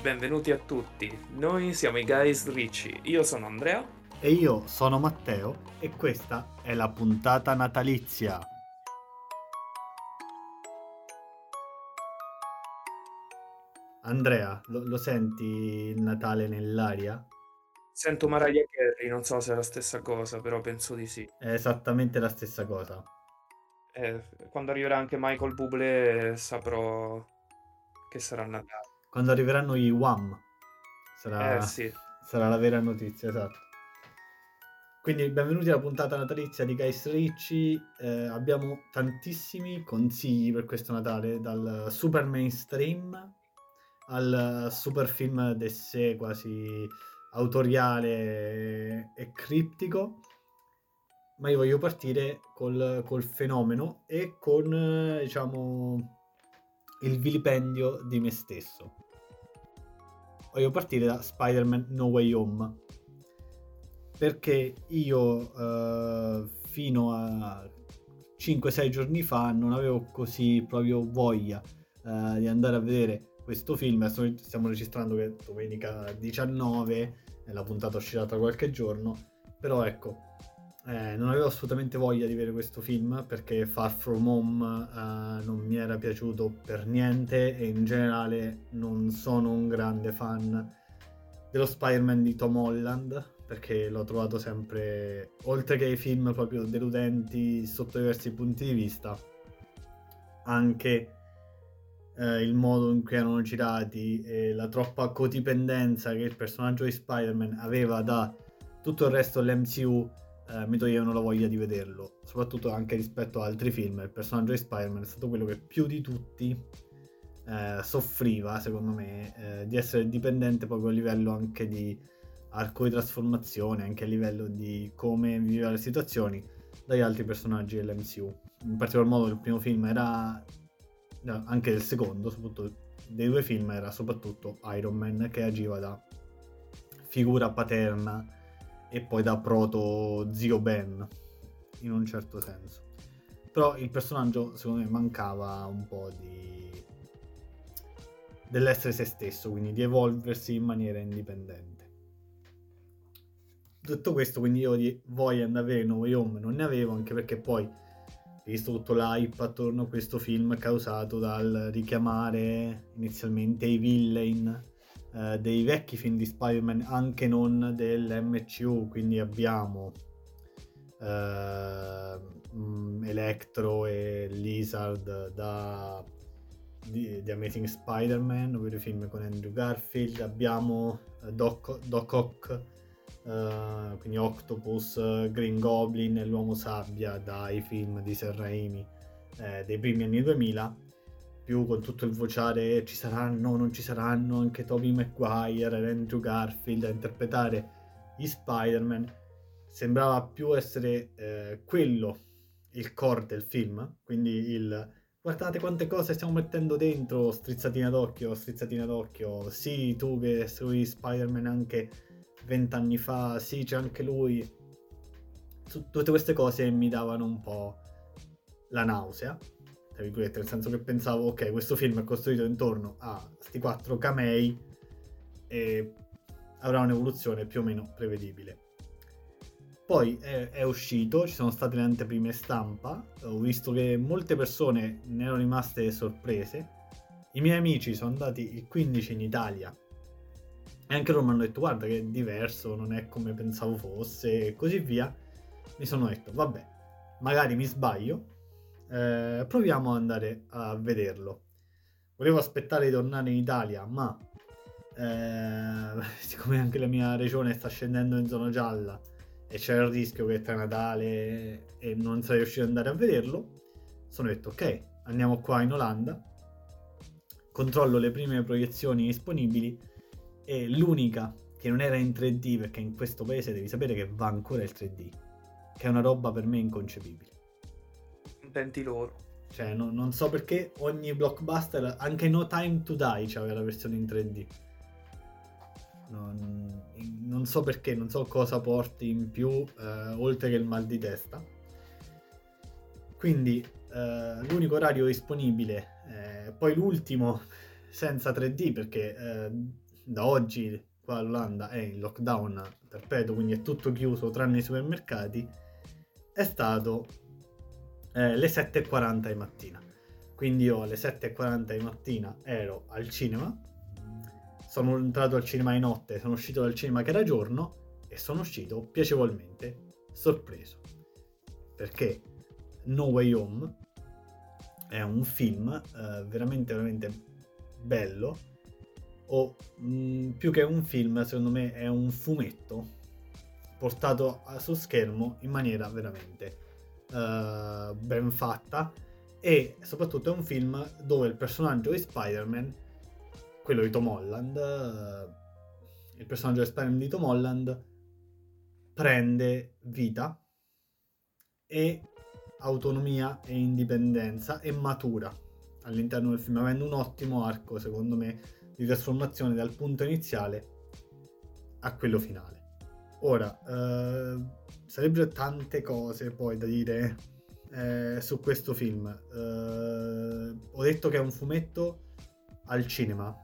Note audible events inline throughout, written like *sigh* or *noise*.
benvenuti a tutti. Noi siamo i Guys Ricci. Io sono Andrea. E io sono Matteo e questa è la puntata natalizia. Andrea, lo, lo senti il Natale nell'aria? Sento Mariah Carey, non so se è la stessa cosa, però penso di sì. È esattamente la stessa cosa. Eh, quando arriverà anche Michael Bublé saprò che sarà Natale. Quando arriveranno i Wham sarà, Eh sì. sarà la vera notizia, esatto. Quindi benvenuti alla puntata natalizia di Guys Ricci. Eh, abbiamo tantissimi consigli per questo Natale, dal super mainstream al super film d'essè quasi autoriale e criptico. Ma io voglio partire col, col fenomeno e con, eh, diciamo, il vilipendio di me stesso. Voglio partire da Spider-Man No Way Home. Perché io eh, fino a 5-6 giorni fa non avevo così proprio voglia eh, di andare a vedere questo film. Stiamo registrando che è domenica 19, e la puntata uscirà tra qualche giorno. Però ecco, eh, non avevo assolutamente voglia di vedere questo film perché Far From Home eh, non mi era piaciuto per niente e in generale non sono un grande fan dello Spider-Man di Tom Holland perché l'ho trovato sempre, oltre che i film proprio deludenti sotto diversi punti di vista, anche eh, il modo in cui erano girati e la troppa codipendenza che il personaggio di Spider-Man aveva da tutto il resto dell'MCU eh, mi toglievano la voglia di vederlo, soprattutto anche rispetto ad altri film. Il personaggio di Spider-Man è stato quello che più di tutti eh, soffriva, secondo me, eh, di essere dipendente proprio a livello anche di arco di trasformazione, anche a livello di come viveva le situazioni dagli altri personaggi dell'MCU. In particolar modo il primo film era, anche il secondo, soprattutto dei due film, era soprattutto Iron Man che agiva da figura paterna e poi da proto zio Ben in un certo senso. Però il personaggio secondo me mancava un po' di dell'essere se stesso quindi di evolversi in maniera indipendente. Detto questo quindi io di voglia di avere No Way Home non ne avevo anche perché poi visto tutto l'hype attorno a questo film causato dal richiamare inizialmente i villain eh, dei vecchi film di Spider-Man, anche non dell'MCU, quindi abbiamo eh, mm, Electro e Lizard da di, Amazing Spider-Man, ovvero i film con Andrew Garfield, abbiamo eh, Doc, Doc Ock, uh, quindi Octopus, Green Goblin e l'Uomo Sabbia dai film di Sam Raimi eh, dei primi anni 2000 più con tutto il vociare ci saranno, non ci saranno anche Tobey Maguire e Andrew Garfield a interpretare gli Spider-Man, sembrava più essere eh, quello il core del film, quindi il guardate quante cose stiamo mettendo dentro, strizzatina d'occhio, strizzatina d'occhio, sì tu che sei Spider-Man anche vent'anni fa, sì c'è anche lui, tutte queste cose mi davano un po' la nausea tra virgolette, nel senso che pensavo, ok, questo film è costruito intorno a questi quattro camei e avrà un'evoluzione più o meno prevedibile. Poi è, è, uscito, ci sono state le anteprime stampa, ho visto che molte persone ne erano rimaste sorprese. I miei amici sono andati il 15 in Italia e anche loro mi hanno detto guarda che è diverso, non è come pensavo fosse e così via. Mi sono detto vabbè, magari mi sbaglio, eh, proviamo ad andare a vederlo. Volevo aspettare di tornare in Italia, ma eh, *laughs* siccome anche la mia regione sta scendendo in zona gialla e c'era il rischio che tra Natale e non sarei riuscito ad andare a vederlo, sono detto ok, andiamo qua in Olanda, controllo le prime proiezioni disponibili e l'unica che non era in 3D, perché in questo paese devi sapere che va ancora il 3D, che è una roba per me inconcepibile contenti loro. Cioè, no, non so perché ogni blockbuster, anche No Time to Die, c'aveva la versione in 3D. Non, non, so perché, non so cosa porti in più, eh, oltre che il mal di testa. Quindi, eh, l'unico orario disponibile, eh, poi l'ultimo senza 3D, perché eh, da oggi qua l'Olanda è in lockdown perpetuo, quindi è tutto chiuso tranne i supermercati, è stato eh, le 7.40 di mattina. Quindi io alle 7.40 di mattina ero al cinema, sono entrato al cinema di notte, sono uscito dal cinema che era giorno e sono uscito piacevolmente sorpreso. Perché No Way Home è un film eh, veramente veramente bello o mh, mm, più che un film secondo me è un fumetto portato su schermo in maniera veramente uh, ben fatta e soprattutto è un film dove il personaggio di Spider-Man quello di Tom Holland uh, il personaggio di Spider-Man di Tom Holland prende vita e autonomia e indipendenza e matura all'interno del film, avendo un ottimo arco, secondo me, di trasformazione dal punto iniziale a quello finale. Ora, eh, sarebbero tante cose poi da dire eh, su questo film. Eh, ho detto che è un fumetto al cinema,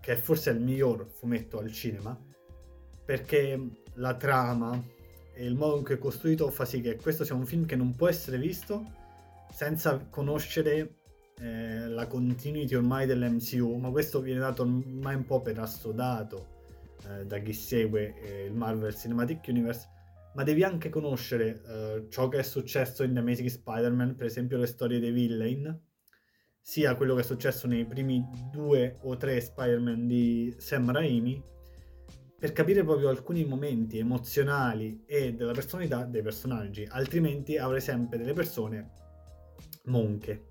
che è forse il miglior fumetto al cinema, perché la trama, e il modo in cui è costruito fa sì che questo sia un film che non può essere visto senza conoscere eh, la continuity ormai dell'MCU, ma questo viene dato ormai un po' per assodato eh, da chi segue eh, il Marvel Cinematic Universe, ma devi anche conoscere eh, ciò che è successo in The Amazing Spider-Man, per esempio le storie dei villain, sia quello che è successo nei primi due o tre Spider-Man di Sam Raimi, per capire proprio alcuni momenti emozionali e della personalità dei personaggi, altrimenti avrei sempre delle persone monche,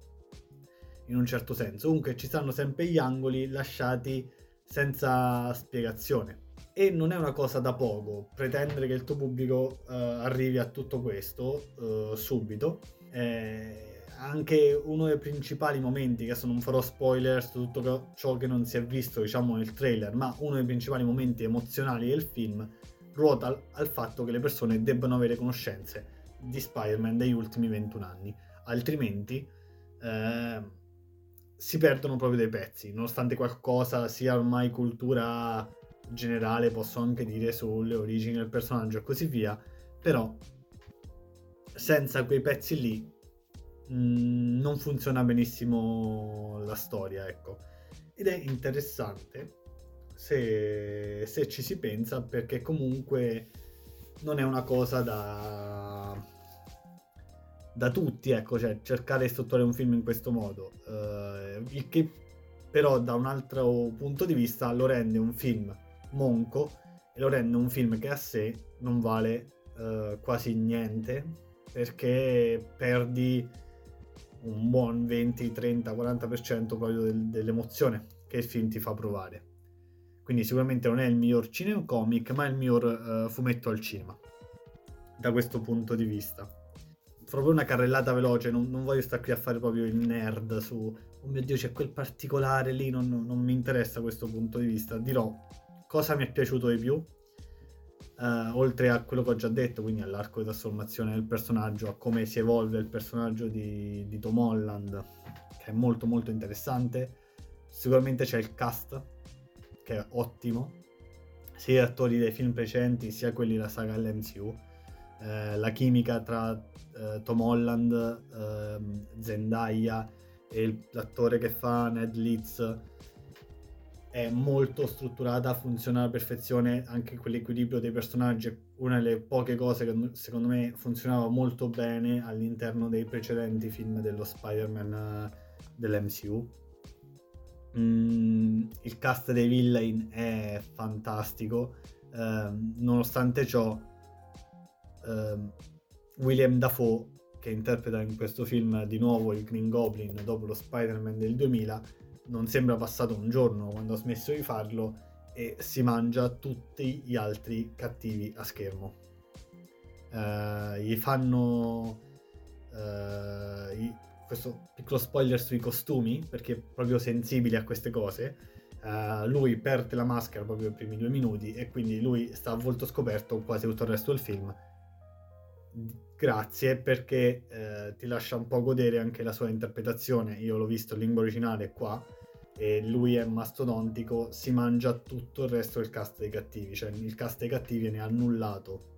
in un certo senso. Comunque ci stanno sempre gli angoli lasciati senza spiegazione. E non è una cosa da poco pretendere che il tuo pubblico uh, arrivi a tutto questo uh, subito. Eh, anche uno dei principali momenti, adesso non farò spoiler su tutto ciò che non si è visto, diciamo, nel trailer, ma uno dei principali momenti emozionali del film ruota al, al fatto che le persone debbano avere conoscenze di Spider-Man degli ultimi 21 anni, altrimenti eh, si perdono proprio dei pezzi, nonostante qualcosa sia ormai cultura generale, posso anche dire sulle origini del personaggio e così via, però senza quei pezzi lì Mm, non funziona benissimo la storia, ecco. Ed è interessante se, se ci si pensa perché comunque non è una cosa da, da tutti, ecco, cioè cercare di strutturare un film in questo modo, uh, il che però da un altro punto di vista lo rende un film monco e lo rende un film che a sé non vale uh, quasi niente perché perdi un buon 20, 30, 40% proprio del, dell'emozione che il film ti fa provare. Quindi sicuramente non è il miglior cinema comic, ma è il miglior uh, fumetto al cinema. Da questo punto di vista. Proprio una carrellata veloce, non, non, voglio stare qui a fare proprio il nerd su, oh mio dio c'è quel particolare lì, non, non mi interessa questo punto di vista. Dirò cosa mi è piaciuto di più, Uh, oltre a quello che ho già detto, quindi all'arco di trasformazione del personaggio, a come si evolve il personaggio di, di Tom Holland, che è molto molto interessante. Sicuramente c'è il cast, che è ottimo, sia gli attori dei film precedenti, sia quelli della saga LMCU. Uh, la chimica tra uh, Tom Holland, ehm, Zendaya e l'attore che fa Ned Leeds è molto strutturata, funziona alla perfezione anche quell'equilibrio dei personaggi, una delle poche cose che secondo me funzionava molto bene all'interno dei precedenti film dello Spider-Man uh, dell'MCU. Mm, il cast dei villain è fantastico, uh, nonostante ciò uh, William Dafoe che interpreta in questo film di nuovo il Green Goblin dopo lo Spider-Man del 2000 non sembra passato un giorno quando ha smesso di farlo e si mangia tutti gli altri cattivi a schermo. Uh, gli fanno uh, i, questo piccolo spoiler sui costumi perché è proprio sensibile a queste cose. Uh, lui perde la maschera proprio nei primi due minuti e quindi lui sta a volto scoperto quasi tutto il resto del film. Grazie perché ti lascia un po' godere anche la sua interpretazione. Io l'ho visto in lingua originale qua e lui è mastodontico, si mangia tutto il resto del cast dei cattivi, cioè il cast dei cattivi viene annullato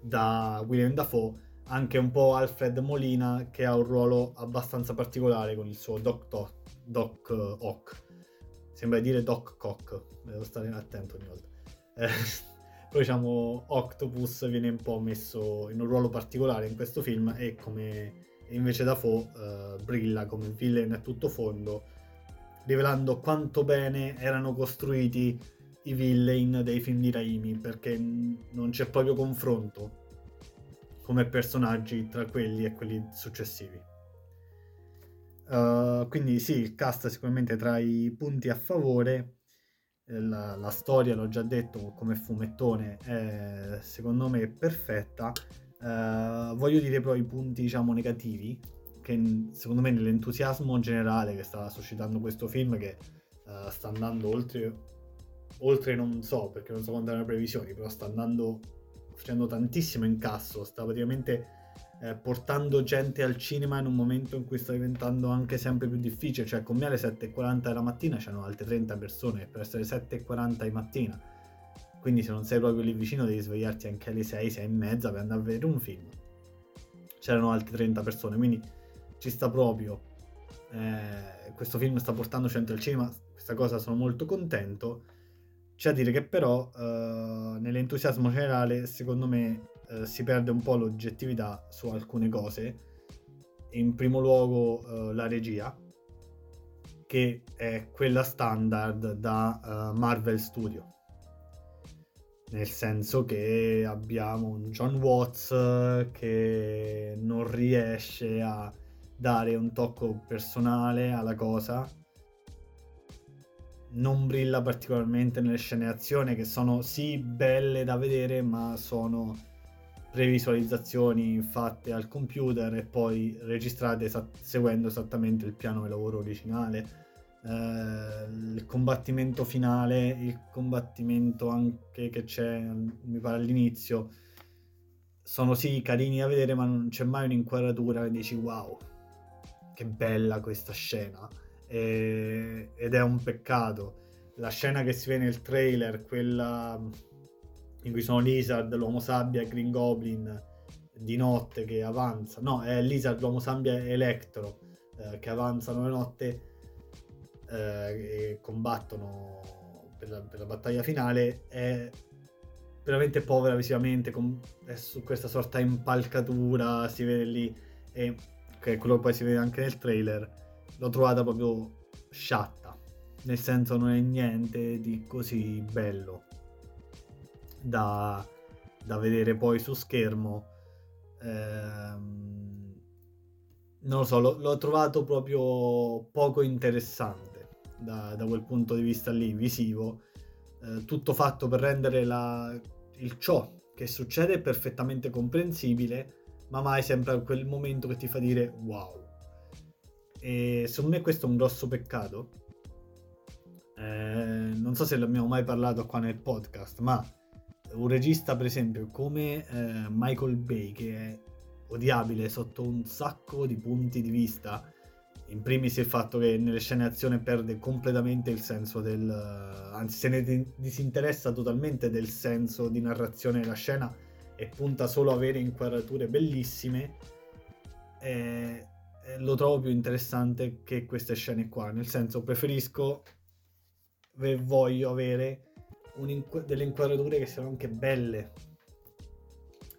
da William Dafoe, anche un po' Alfred Molina che ha un ruolo abbastanza particolare con il suo Doc, Doc, Doc Ock. Sembra dire Doc Cock, devo stare attento ogni volta. Eh, *laughs* poi diciamo Octopus viene un po' messo in un ruolo particolare in questo film e come invece Dafoe eh, brilla come villain a tutto fondo rivelando quanto bene erano costruiti i villain dei film di Raimi, perché non c'è proprio confronto come personaggi tra quelli e quelli successivi. Uh, quindi sì, il cast è sicuramente tra i punti a favore. La, la, storia, l'ho già detto, come fumettone è secondo me perfetta. Uh, voglio dire però i punti diciamo negativi che secondo me nell'entusiasmo generale che sta suscitando questo film che uh, sta andando oltre, oltre non so perché non so quante erano le previsioni, però sta andando facendo tantissimo incasso, sta praticamente eh, portando gente al cinema in un momento in cui sta diventando anche sempre più difficile, cioè con me alle 7.40 della mattina c'erano altre 30 persone per essere 7.40 di mattina, quindi se non sei proprio lì vicino devi svegliarti anche alle 6, 6 e mezza per andare a vedere un film. C'erano altre 30 persone, quindi ci sta proprio. Eh, questo film sta portando 100 al cinema, questa cosa sono molto contento. C'è a dire che però eh, nell'entusiasmo generale secondo me eh, si perde un po' l'oggettività su alcune cose. In primo luogo eh, la regia, che è quella standard da uh, Marvel Studio. Nel senso che abbiamo un John Watts che non riesce a dare un tocco personale alla cosa. Non brilla particolarmente nelle scene azione che sono sì belle da vedere, ma sono previsualizzazioni fatte al computer e poi registrate esa- seguendo esattamente il piano di lavoro originale. Eh, il combattimento finale, il combattimento anche che c'è, mi pare all'inizio, sono sì carini da vedere, ma non c'è mai un'inquadratura che dici wow, che bella questa scena e, ed è un peccato. La scena che si vede nel trailer, quella in cui sono Lizard, l'uomo sabbia e Green Goblin di notte che avanza, no, è Lizard, l'uomo sabbia e Electro eh, che avanzano la notte eh, e combattono per la, per la, battaglia finale è veramente povera visivamente, con, è su questa sorta di impalcatura, si vede lì e che quello che poi si vede anche nel trailer, l'ho trovata proprio sciatta, nel senso non è niente di così bello da, da vedere poi su schermo. Ehm, non lo so, l'ho, l'ho, trovato proprio poco interessante da, da, quel punto di vista lì, visivo. Eh, tutto fatto per rendere la, il ciò che succede perfettamente comprensibile ma mai sempre quel momento che ti fa dire wow. E secondo me questo è un grosso peccato. Eh, non so se l'abbiamo mai parlato qua nel podcast, ma un regista, per esempio, come eh, Michael Bay, che è odiabile sotto un sacco di punti di vista. In primis il fatto che nelle scene azione perde completamente il senso del... anzi se ne disinteressa totalmente del senso di narrazione della scena e punta solo a avere inquadrature bellissime, eh, lo trovo più interessante che queste scene qua. Nel senso, preferisco e voglio avere inqu- delle inquadrature che siano anche belle.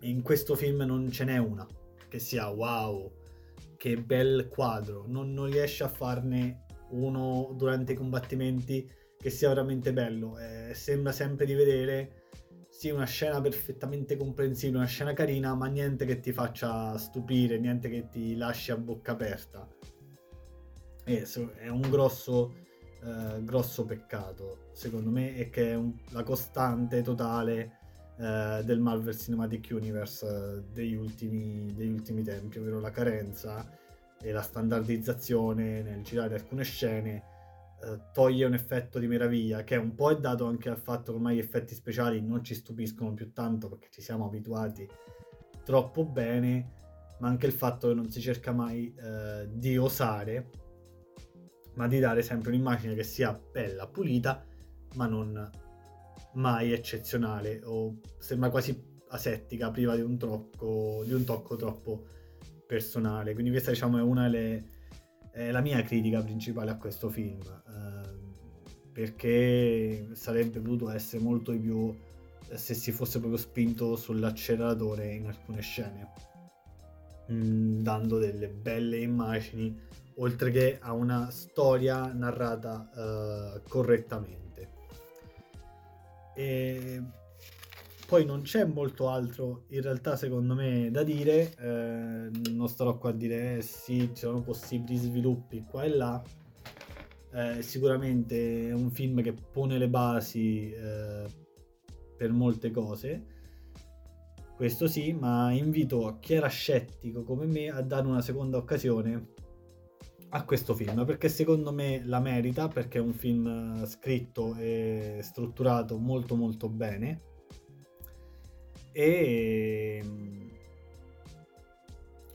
In questo film non ce n'è una che sia wow, che bel quadro. Non, non riesce a farne uno durante i combattimenti che sia veramente bello. Eh, sembra sempre di vedere sì, una scena perfettamente comprensibile, una scena carina, ma niente che ti faccia stupire, niente che ti lasci a bocca aperta. E è un grosso, eh, grosso peccato, secondo me, e che è un, la costante totale eh, del Marvel Cinematic Universe eh, degli, ultimi, degli ultimi tempi, ovvero la carenza e la standardizzazione nel girare alcune scene toglie un effetto di meraviglia che un po' è dato anche al fatto che ormai gli effetti speciali non ci stupiscono più tanto perché ci siamo abituati troppo bene, ma anche il fatto che non si cerca mai eh, di osare, ma di dare sempre un'immagine che sia bella, pulita, ma non mai eccezionale o sembra quasi asettica, priva di un, tocco, di un tocco troppo personale. Quindi questa diciamo è una delle è la mia critica principale a questo film. Eh, perché sarebbe potuto essere molto di più se si fosse proprio spinto sull'acceleratore in alcune scene, mm, dando delle belle immagini, oltre che a una storia narrata uh, correttamente. E poi non c'è molto altro in realtà secondo me da dire, eh, non starò qua a dire eh, sì, ci sono possibili sviluppi qua e là, eh, sicuramente è un film che pone le basi eh, per molte cose, questo sì, ma invito chi era scettico come me a dare una seconda occasione a questo film perché secondo me la merita perché è un film scritto e strutturato molto molto bene e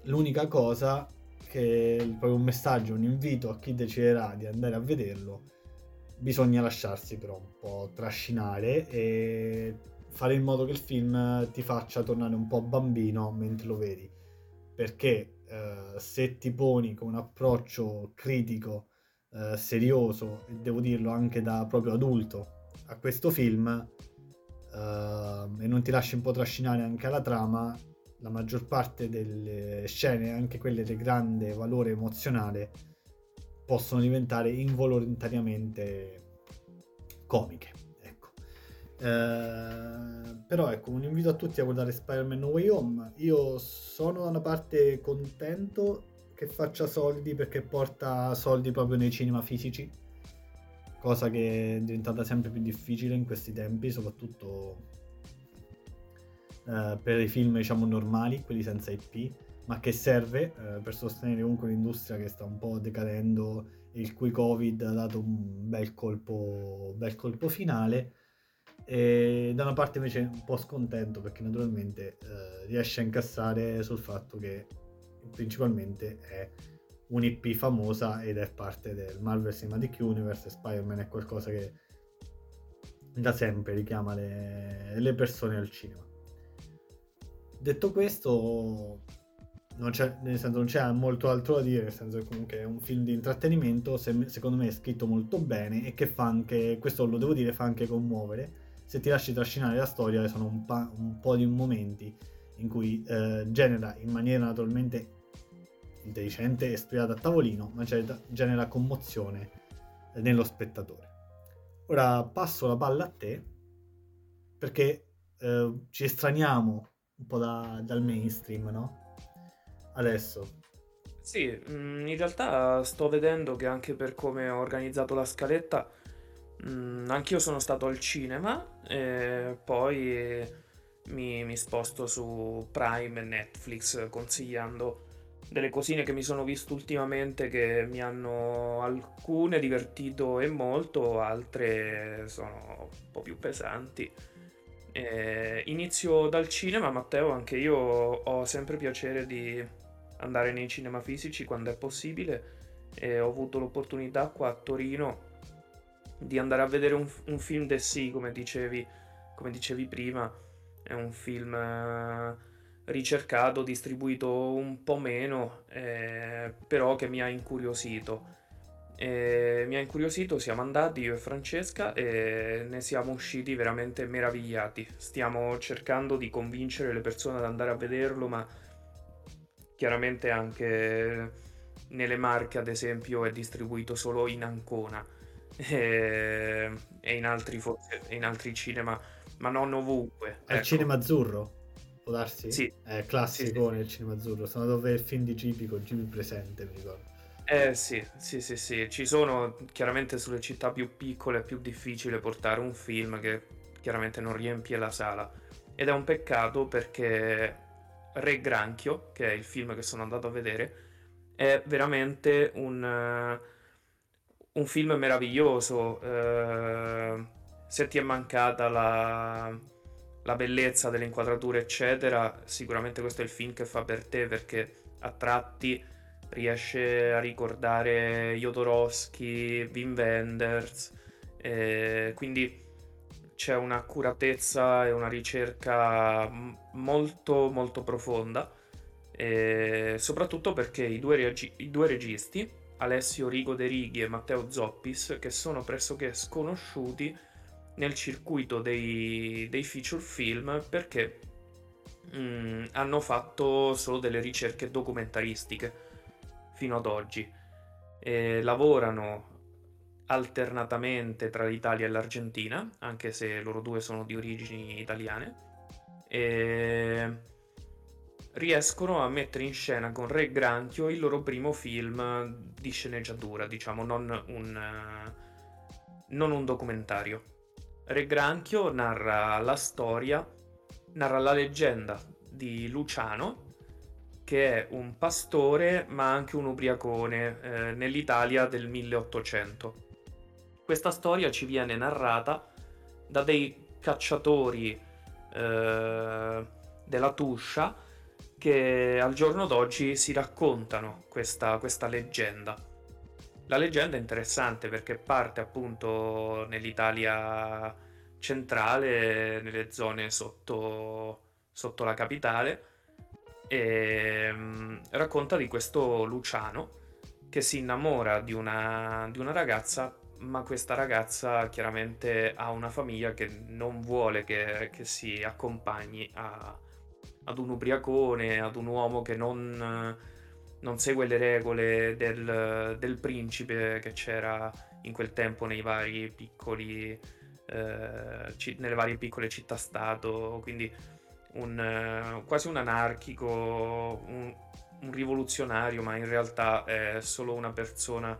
l'unica cosa che proprio un messaggio, un invito a chi deciderà di andare a vederlo, bisogna lasciarsi però un po' trascinare e fare in modo che il film ti faccia tornare un po' bambino mentre lo vedi. Perché eh, se ti poni con un approccio critico, eh, serioso, e devo dirlo anche da proprio adulto, a questo film eh, e non ti lasci un po' trascinare anche alla trama, la maggior parte delle scene, anche quelle di grande valore emozionale, possono diventare involontariamente comiche. Ecco. Eh, però ecco, un invito a tutti a guardare Spider-Man No Way Home. Io sono da una parte contento che faccia soldi perché porta soldi proprio nei cinema fisici, cosa che è diventata sempre più difficile in questi tempi, soprattutto eh, per i film diciamo normali, quelli senza IP, ma che serve eh, per sostenere comunque un'industria che sta un po' decadendo e il cui Covid ha dato un bel colpo, bel colpo finale. E da una parte invece un po' scontento perché naturalmente eh, riesce a incassare sul fatto che principalmente è un'IP famosa ed è parte del Marvel Cinematic Universe e Spider-Man è qualcosa che da sempre richiama le, le persone al cinema. Detto questo, non c'è, nel senso, non c'è molto altro da dire, nel senso che comunque è un film di intrattenimento, se, secondo me è scritto molto bene e che fa anche, questo lo devo dire, fa anche commuovere. Se ti lasci trascinare la storia, sono un, pa- un po' di momenti in cui eh, genera in maniera naturalmente intelligente e studiata a tavolino, ma genera commozione nello spettatore. Ora passo la palla a te perché eh, ci estraniamo un po' da, dal mainstream, no? Adesso. Sì, mm, in realtà sto vedendo che anche per come ho organizzato la scaletta, mm, anch'io sono stato al cinema e poi mi, mi sposto su Prime e Netflix consigliando delle cosine che mi sono visto ultimamente che mi hanno alcune divertito e molto, altre sono un po' più pesanti. Eh, inizio dal cinema, Matteo, anche io ho sempre piacere di andare nei cinema fisici quando è possibile e ho avuto l'opportunità qua a Torino di andare a vedere un, un film de sì, come dicevi, come dicevi prima, è un film eh, ricercato, distribuito un po' meno, eh, però che mi ha incuriosito. E mi ha incuriosito, siamo andati io e Francesca e ne siamo usciti veramente meravigliati. Stiamo cercando di convincere le persone ad andare a vederlo, ma chiaramente anche nelle Marche, ad esempio, è distribuito solo in Ancona e, e in, altri, in altri cinema, ma non ovunque. Al ecco. cinema azzurro? Può darsi? Sì. È classico sì, sì. nel cinema azzurro. Sono dove il film di Gibi con Gibi presente, mi ricordo. Eh sì, sì, sì, sì, ci sono chiaramente sulle città più piccole è più difficile portare un film che chiaramente non riempie la sala ed è un peccato perché Re Granchio, che è il film che sono andato a vedere, è veramente un, uh, un film meraviglioso. Uh, se ti è mancata la, la bellezza delle inquadrature, eccetera, sicuramente questo è il film che fa per te perché a tratti riesce a ricordare Jodorowsky, Wim Wenders, eh, quindi c'è un'accuratezza e una ricerca molto molto profonda, eh, soprattutto perché i due, regi- i due registi, Alessio Rigo De Righi e Matteo Zoppis, che sono pressoché sconosciuti nel circuito dei, dei feature film perché mh, mm, hanno fatto solo delle ricerche documentaristiche fino ad oggi. E lavorano alternatamente tra l'Italia e l'Argentina, anche se loro due sono di origini italiane, e riescono a mettere in scena con Re Granchio il loro primo film di sceneggiatura, diciamo, non un, non un documentario. Re Granchio narra la storia, narra la leggenda di Luciano, che è un pastore ma anche un ubriacone eh, nell'Italia del 1800. Questa storia ci viene narrata da dei cacciatori eh, della Tuscia che al giorno d'oggi si raccontano questa, questa leggenda. La leggenda è interessante perché parte appunto nell'Italia centrale, nelle zone sotto, sotto la capitale, e um, racconta di questo Luciano che si innamora di una, di una ragazza ma questa ragazza chiaramente ha una famiglia che non vuole che, che si accompagni a, ad un ubriacone, ad un uomo che non, non segue le regole del, del, principe che c'era in quel tempo nei vari piccoli, eh, nelle varie piccole città-stato, quindi un, quasi un anarchico, un, un rivoluzionario, ma in realtà è solo una persona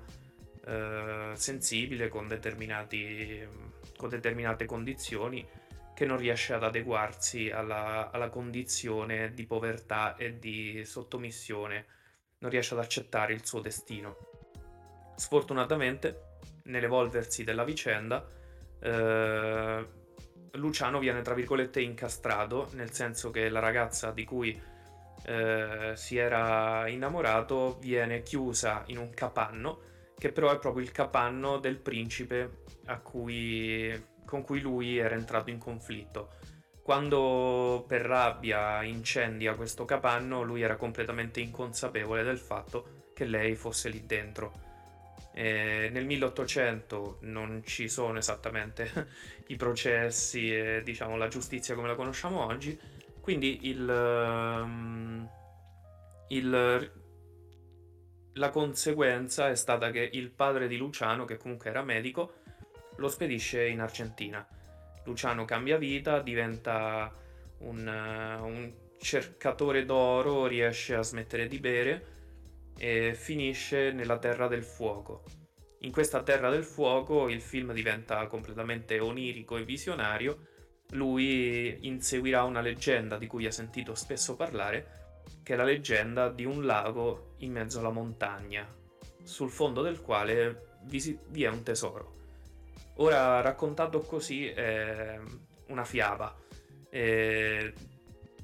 eh, sensibile con, con, determinate condizioni che non riesce ad adeguarsi alla, alla, condizione di povertà e di sottomissione, non riesce ad accettare il suo destino. Sfortunatamente, nell'evolversi della vicenda, eh, Luciano viene tra virgolette incastrato, nel senso che la ragazza di cui eh, si era innamorato viene chiusa in un capanno che però è proprio il capanno del principe cui, con cui lui era entrato in conflitto. Quando per rabbia incendia questo capanno, lui era completamente inconsapevole del fatto che lei fosse lì dentro. E nel 1800 non ci sono esattamente *laughs* i processi e diciamo la giustizia come la conosciamo oggi, quindi il, um, il la conseguenza è stata che il padre di Luciano, che comunque era medico, lo spedisce in Argentina. Luciano cambia vita, diventa un, uh, un cercatore d'oro, riesce a smettere di bere e finisce nella Terra del Fuoco. In questa Terra del Fuoco il film diventa completamente onirico e visionario. Lui inseguirà una leggenda di cui ha sentito spesso parlare, che è la leggenda di un lago in mezzo alla montagna, sul fondo del quale vi è un tesoro. Ora, raccontato così, è una fiaba. E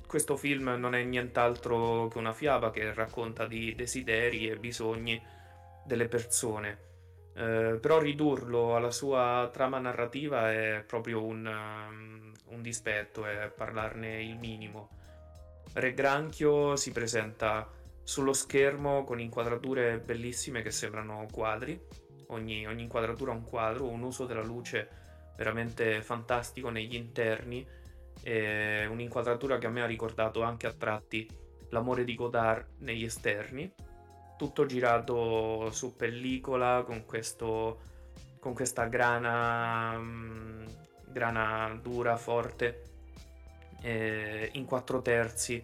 questo film non è nient'altro che una fiaba che racconta di desideri e bisogni delle persone. Eh, però ridurlo alla sua trama narrativa è proprio un, um, un dispetto, è parlarne il minimo. Re Granchio si presenta sullo schermo con inquadrature bellissime che sembrano quadri, ogni, ogni inquadratura è un quadro, un uso della luce veramente fantastico negli interni, e un'inquadratura che a me ha ricordato anche a tratti l'amore di Godard negli esterni, tutto girato su pellicola con, questo, con questa grana, mm, grana dura, forte eh, in quattro terzi,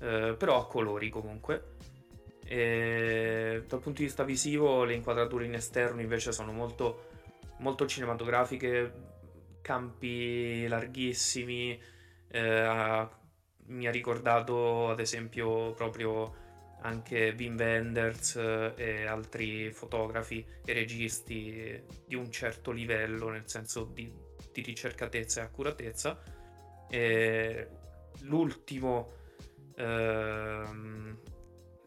eh, però a colori comunque. E dal punto di vista visivo le inquadrature in esterno invece sono molto, molto cinematografiche, campi larghissimi, eh, mi ha ricordato ad esempio proprio anche Wim Wenders e altri fotografi e registi di un certo livello, nel senso di, di ricercatezza e accuratezza. E l'ultimo, ehm,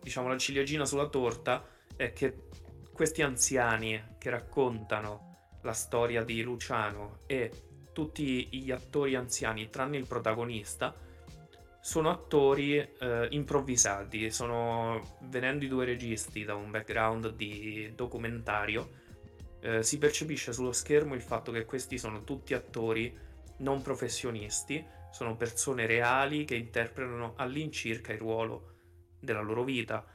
diciamo, la ciliegina sulla torta è che questi anziani che raccontano la storia di Luciano e tutti gli attori anziani, tranne il protagonista, sono attori eh, improvvisati, sono venendo i due registi da un background di documentario, eh, si percepisce sullo schermo il fatto che questi sono tutti attori non professionisti, sono persone reali che interpretano all'incirca il ruolo della loro vita.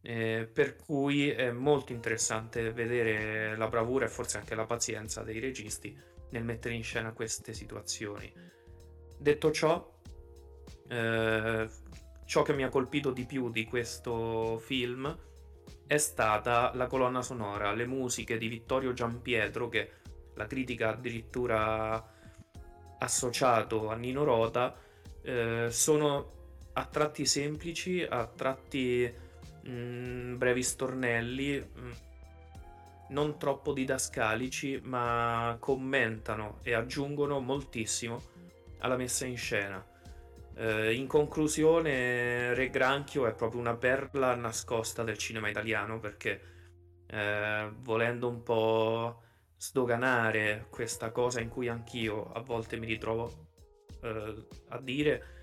Eh, per cui è molto interessante vedere la bravura e forse anche la pazienza dei registi nel mettere in scena queste situazioni. Detto ciò, eh, ciò che mi ha colpito di più di questo film è stata la colonna sonora, le musiche di Vittorio Giampietro che la critica addirittura associato a Nino Rota eh, sono a tratti semplici, a tratti mh, mm, brevi stornelli, mh, mm, non troppo didascalici, ma commentano e aggiungono moltissimo alla messa in scena. Eh, in conclusione, Re Granchio è proprio una perla nascosta del cinema italiano perché eh, volendo un po' sdoganare questa cosa in cui anch'io a volte mi ritrovo eh, a dire,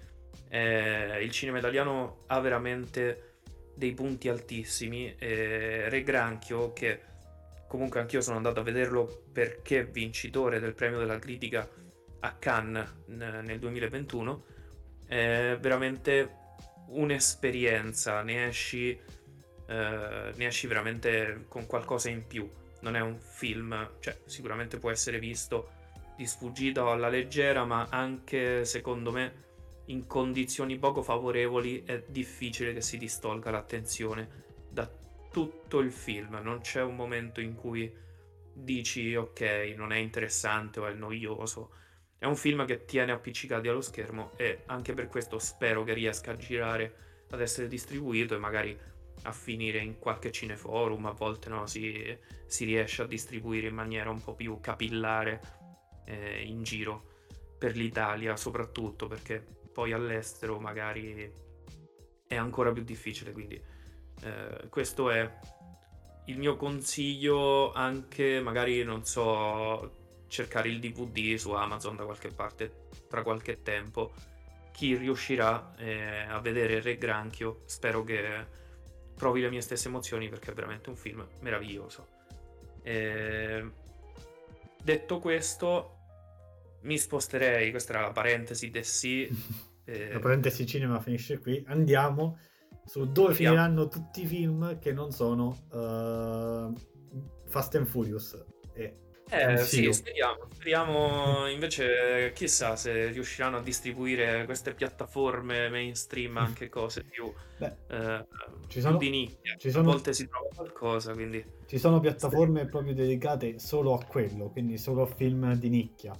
eh, il cinema italiano ha veramente dei punti altissimi. E Re Granchio, che comunque anch'io sono andato a vederlo perché vincitore del premio della critica a Cannes nel 2021, è veramente un'esperienza, ne esci, eh, ne esci veramente con qualcosa in più. Non è un film, cioè sicuramente può essere visto di sfuggita o alla leggera, ma anche secondo me in condizioni poco favorevoli è difficile che si distolga l'attenzione da tutto il film. Non c'è un momento in cui dici ok, non è interessante o è noioso. È un film che tiene appiccicati allo schermo e anche per questo spero che riesca a girare, ad essere distribuito e magari a finire in qualche cineforum. A volte no, si, si riesce a distribuire in maniera un po' più capillare eh, in giro per l'Italia, soprattutto perché poi all'estero magari è ancora più difficile, quindi eh, questo è il mio consiglio anche magari non so cercare il DVD su Amazon da qualche parte tra qualche tempo. Chi riuscirà eh, a vedere Re Granchio spero che provi le mie stesse emozioni perché è veramente un film meraviglioso. Eh, detto questo mi sposterei, questa era la parentesi del sì. *laughs* Eh... La parentesi cinema finisce qui. Andiamo su dove Andiamo. finiranno tutti i film che non sono uh, Fast and Furious. E eh sì, speriamo, speriamo *laughs* invece chissà se riusciranno a distribuire queste piattaforme mainstream *laughs* anche cose più, Beh, eh, ci sono, di nicchia. Ci sono, a volte si trova qualcosa, quindi... Ci sono piattaforme sì. proprio dedicate solo a quello, quindi solo a film di nicchia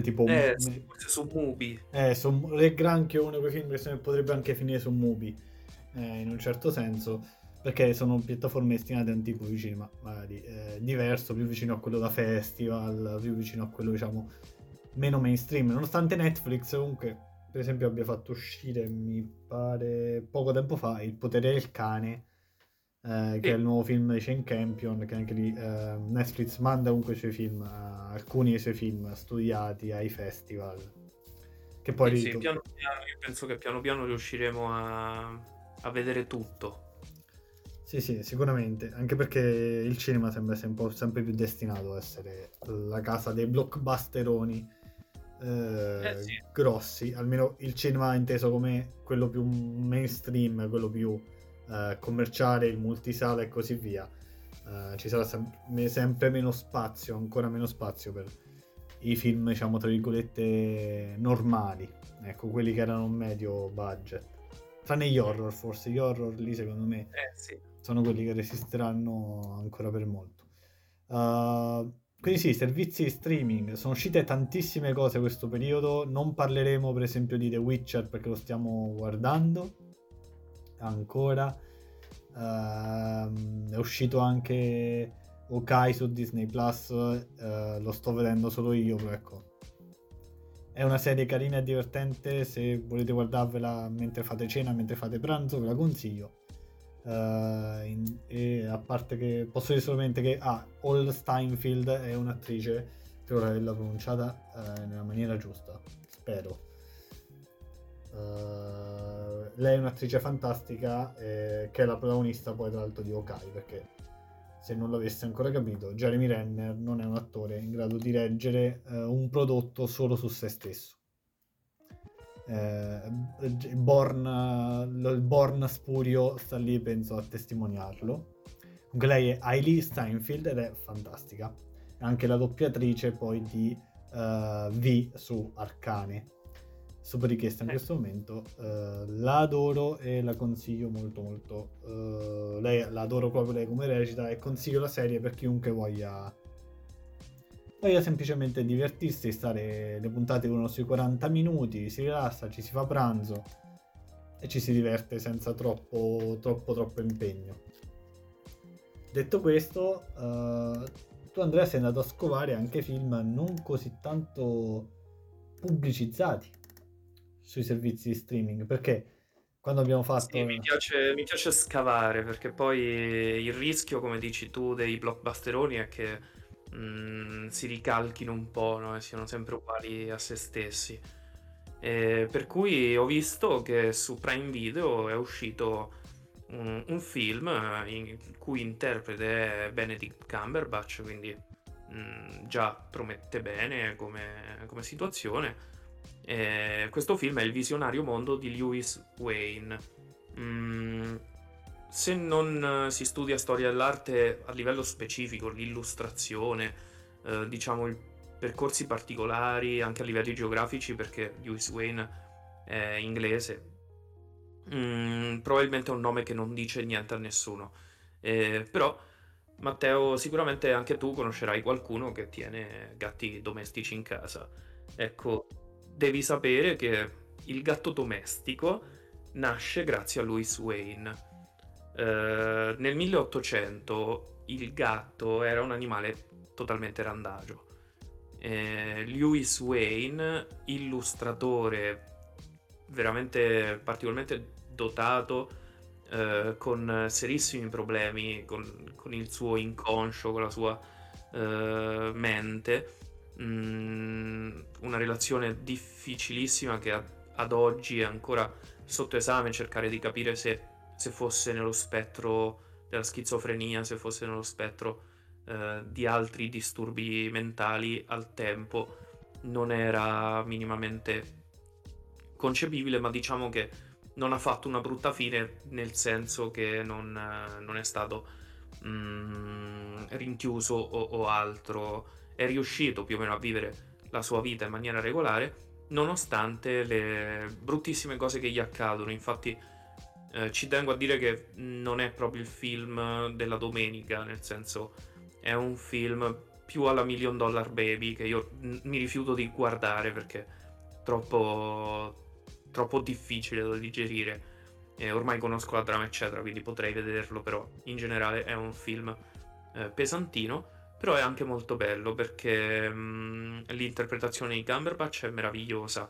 tipo eh, sì, forse su Mubi. Eh, su Re Granchio è uno di quei film che potrebbe anche finire su Mubi, eh, in un certo senso, perché sono piattaforme destinate a un tipo di cinema magari eh, diverso, più vicino a quello da festival, più vicino a quello diciamo meno mainstream, nonostante Netflix comunque per esempio abbia fatto uscire, mi pare poco tempo fa, Il potere del cane eh, che è il nuovo film di Shane Campion, che anche lì eh, Netflix manda comunque i suoi film, uh, alcuni dei suoi film studiati ai festival. Che poi... Sì, sì, piano piano, io penso che piano piano riusciremo a, a vedere tutto. Sì, sì, sicuramente, anche perché il cinema sembra sempre, sempre più destinato a essere la casa dei blockbusteroni eh, eh, sì. grossi, almeno il cinema inteso come quello più mainstream, quello più eh, commerciale, il multisala e così via, uh, ci sarà sem- sempre meno spazio, ancora meno spazio per i film, diciamo, tra virgolette, normali, ecco, quelli che erano medio budget. Tranne gli horror, forse gli horror lì secondo me eh, sì. sono quelli che resisteranno ancora per molto. Uh, quindi sì, servizi streaming, sono uscite tantissime cose questo periodo, non parleremo per esempio di The Witcher perché lo stiamo guardando, ancora. Uh, è uscito anche Okai su Disney Plus, uh, lo sto vedendo solo io, però ecco. È una serie carina e divertente, se volete guardarvela mentre fate cena, mentre fate pranzo, ve la consiglio. Uh, in, e a parte che posso dire solamente che ah, All Steinfeld è un'attrice, credo di averla pronunciata uh, nella maniera giusta, spero. Uh, lei è un'attrice fantastica eh, che è la protagonista poi tra l'altro di Okai perché se non l'avesse ancora capito Jeremy Renner non è un attore in grado di reggere un prodotto solo su se stesso. Eh, Born, il Born Spurio sta lì penso a testimoniarlo. Comunque lei è Hailey Steinfeld ed è fantastica. È anche la doppiatrice poi di uh, V su Arcane super richiesta in eh. questo momento uh, la adoro e la consiglio molto molto uh, lei la adoro proprio lei come recita e consiglio la serie per chiunque voglia Voglia semplicemente divertirsi, stare le puntate uno sui 40 minuti, si rilassa, ci si fa pranzo e ci si diverte senza troppo, troppo, troppo impegno. Detto questo, uh, tu Andrea sei andato a scovare anche film non così tanto pubblicizzati sui servizi di streaming, perché quando abbiamo fatto... Sì, mi piace, mi piace scavare, perché poi il rischio, come dici tu, dei blockbusteroni è che mh, mm, si ricalchino un po' no? e siano sempre uguali a se stessi. E per cui ho visto che su Prime Video è uscito un, un film in cui interprete è Benedict Cumberbatch, quindi mh, mm, già promette bene come, come situazione. E questo film è Il visionario mondo di Lewis Wayne. Mm, se non eh, si studia storia dell'arte a livello specifico, l'illustrazione, eh, diciamo i percorsi particolari anche a livelli geografici, perché Lewis Wayne è inglese, mm, probabilmente è un nome che non dice niente a nessuno. Eh, però, Matteo, sicuramente anche tu conoscerai qualcuno che tiene gatti domestici in casa. Ecco, devi sapere che il gatto domestico nasce grazie a Lewis Wayne eh, nel 1800 il gatto era un animale totalmente randagio. Eh, Lewis Wayne, illustratore veramente particolarmente dotato, eh, con serissimi problemi con, con, il suo inconscio, con la sua eh, mente, mm, una relazione difficilissima che ad, ad oggi è ancora sotto esame, cercare di capire se se fosse nello spettro della schizofrenia, se fosse nello spettro eh, di altri disturbi mentali al tempo, non era minimamente concepibile, ma diciamo che non ha fatto una brutta fine nel senso che non, non è stato mm, rinchiuso o, o altro, è riuscito più o meno a vivere la sua vita in maniera regolare nonostante le bruttissime cose che gli accadono. Infatti, eh, ci tengo a dire che non è proprio il film della domenica, nel senso è un film più alla Million Dollar Baby che io mi rifiuto di guardare perché è troppo, troppo difficile da digerire. E ormai conosco la drama, eccetera, quindi potrei vederlo, però in generale è un film eh, pesantino. Però è anche molto bello perché mh, l'interpretazione di Cumberbatch è meravigliosa.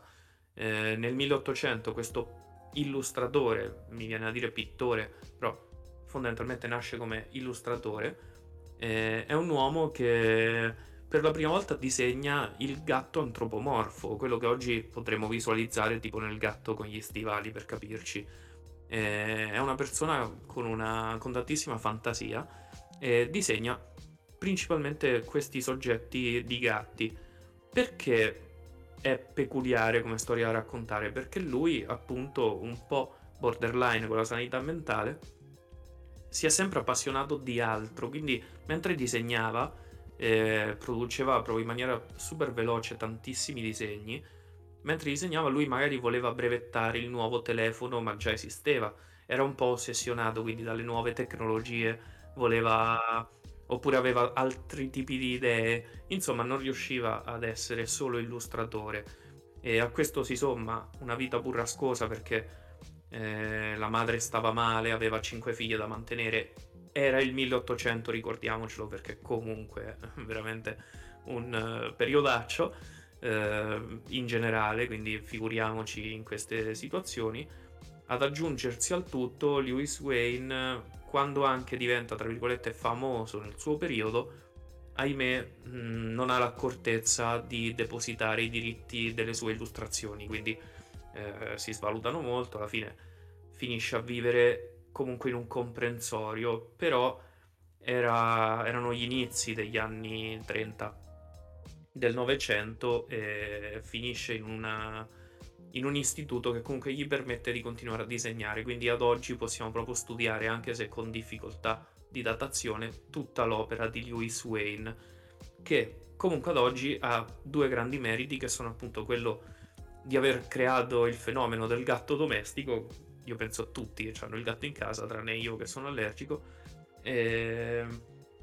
Eh, nel 1800 questo illustratore, mi viene a dire pittore, però fondamentalmente nasce come illustratore, eh, è un uomo che per la prima volta disegna il gatto antropomorfo, quello che oggi potremmo visualizzare tipo nel gatto con gli stivali per capirci. Eh, è una persona con, una, con tantissima fantasia e disegna principalmente questi soggetti di gatti. Perché è peculiare come storia da raccontare? Perché lui, appunto, un po' borderline con la sanità mentale, si è sempre appassionato di altro, quindi mentre disegnava, eh, produceva proprio in maniera super veloce tantissimi disegni, mentre disegnava lui magari voleva brevettare il nuovo telefono, ma già esisteva, era un po' ossessionato quindi dalle nuove tecnologie, voleva oppure aveva altri tipi di idee, insomma non riusciva ad essere solo illustratore. E a questo si somma una vita burrascosa perché eh, la madre stava male, aveva cinque figlie da mantenere, era il 1800 ricordiamocelo perché comunque è veramente un uh, periodaccio uh, in generale, quindi figuriamoci in queste situazioni. Ad aggiungersi al tutto, Lewis Wayne, quando anche diventa, tra virgolette, famoso nel suo periodo, ahimè, mh, non ha l'accortezza di depositare i diritti delle sue illustrazioni, quindi eh, si svalutano molto, alla fine finisce a vivere comunque in un comprensorio, però era, erano gli inizi degli anni 30 del Novecento e finisce in, una, in un istituto che comunque gli permette di continuare a disegnare, quindi ad oggi possiamo proprio studiare, anche se con difficoltà di datazione, tutta l'opera di Lewis Wayne, che comunque ad oggi ha due grandi meriti, che sono appunto quello di aver creato il fenomeno del gatto domestico, io penso a tutti che hanno il gatto in casa, tranne io che sono allergico, e,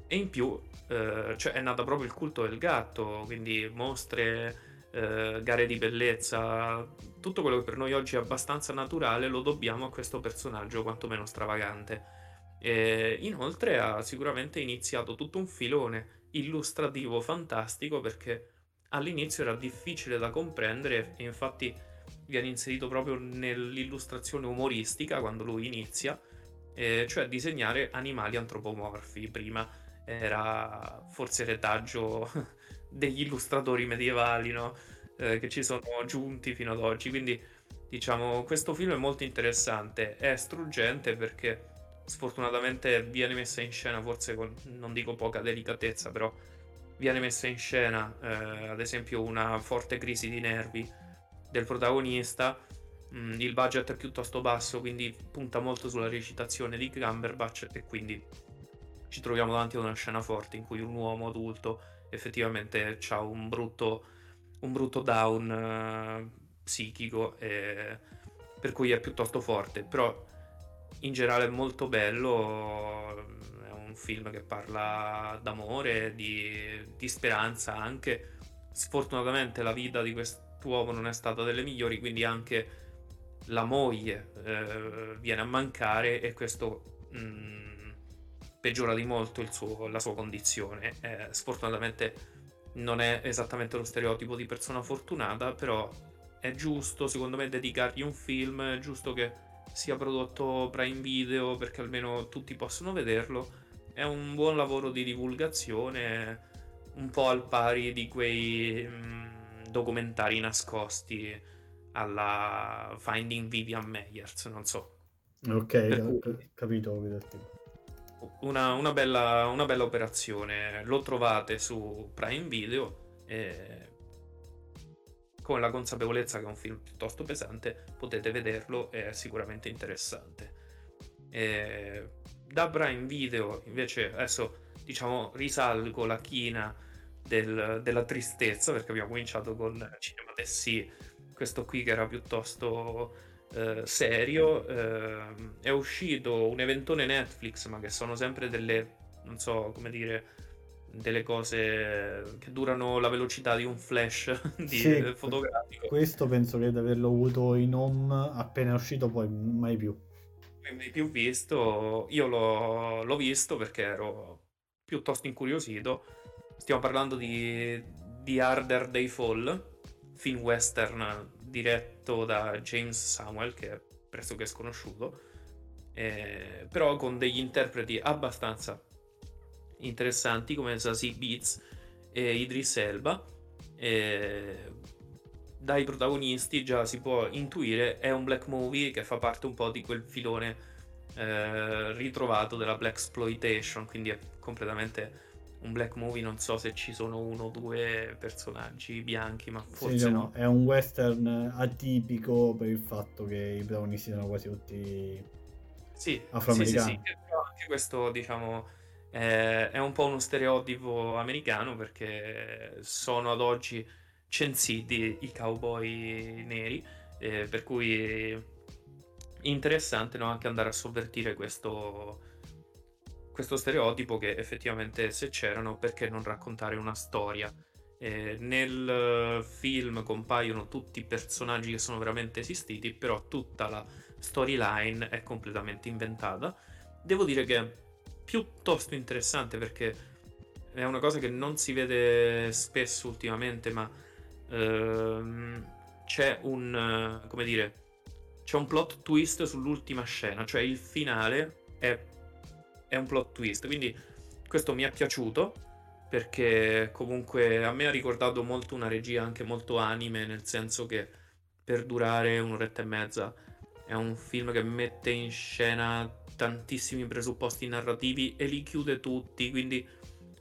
e in più eh, cioè è nato proprio il culto del gatto, quindi mostre, eh, gare di bellezza, tutto quello che per noi oggi è abbastanza naturale lo dobbiamo a questo personaggio quantomeno stravagante. E inoltre ha sicuramente iniziato tutto un filone illustrativo fantastico perché all'inizio era difficile da comprendere e infatti viene inserito proprio nell'illustrazione umoristica quando lui inizia eh, cioè disegnare animali antropomorfi. Prima era forse retaggio degli illustratori medievali, no? eh, che ci sono giunti fino ad oggi. Quindi, diciamo, questo film è molto interessante, è struggente perché sfortunatamente viene messa in scena, forse con, non dico poca delicatezza, però viene messa in scena, eh, ad esempio, una forte crisi di nervi del protagonista Mm, il budget è piuttosto basso, quindi punta molto sulla recitazione di Cumberbatch e quindi ci troviamo davanti a una scena forte in cui un uomo adulto effettivamente ha un brutto, un brutto down uh, psichico e, per cui è piuttosto forte, però in generale è molto bello, è un film che parla d'amore, di, di speranza anche, sfortunatamente la vita di quest'uomo non è stata delle migliori, quindi anche la moglie eh, viene a mancare e questo mh, mm, peggiora di molto suo, la sua condizione. Eh, sfortunatamente non è esattamente lo stereotipo di persona fortunata, però è giusto secondo me dedicargli un film, è giusto che sia prodotto Prime Video perché almeno tutti possono vederlo. È un buon lavoro di divulgazione, un po' al pari di quei mh, mm, documentari nascosti alla Finding Vivian Meyers, non so. Ok, cui, capito. Una, una, bella, una, bella, operazione, lo trovate su Prime Video e con la consapevolezza che è un film piuttosto pesante potete vederlo, è sicuramente interessante. E da Prime Video invece adesso diciamo risalgo la china del, della tristezza perché abbiamo cominciato con Cinema Tessie questo qui che era piuttosto eh, serio. Eh, è uscito un eventone Netflix, ma che sono sempre delle, non so come dire, delle cose che durano la velocità di un flash *laughs* di sì, fotografico. Questo penso che di averlo avuto in home appena uscito, poi mai più. Mai più visto, io l'ho, l'ho visto perché ero piuttosto incuriosito. Stiamo parlando di, di Harder Day Fall, film western diretto da James Samuel, che è pressoché sconosciuto, eh, però con degli interpreti abbastanza interessanti come Zazie Beats e Idris Elba. Eh, dai protagonisti già si può intuire è un black movie che fa parte un po' di quel filone eh, ritrovato della black exploitation, quindi è completamente un black movie non so se ci sono uno o due personaggi bianchi, ma forse sì, no. È un western atipico per il fatto che i protagonisti sono quasi tutti sì, afroamericani. Sì, sì, sì. Però anche questo, diciamo, è, è un po' uno stereotipo americano perché sono ad oggi censiti i cowboy neri, eh, per cui interessante no? anche andare a sovvertire questo questo stereotipo che effettivamente se c'erano perché non raccontare una storia. Eh, nel eh, film compaiono tutti i personaggi che sono veramente esistiti, però tutta la storyline è completamente inventata. Devo dire che è piuttosto interessante perché è una cosa che non si vede spesso ultimamente, ma ehm, c'è un, come dire, c'è un plot twist sull'ultima scena, cioè il finale è, è un plot twist, quindi questo mi è piaciuto perché comunque a me ha ricordato molto una regia anche molto anime, nel senso che per durare un'oretta e mezza è un film che mette in scena tantissimi presupposti narrativi e li chiude tutti, quindi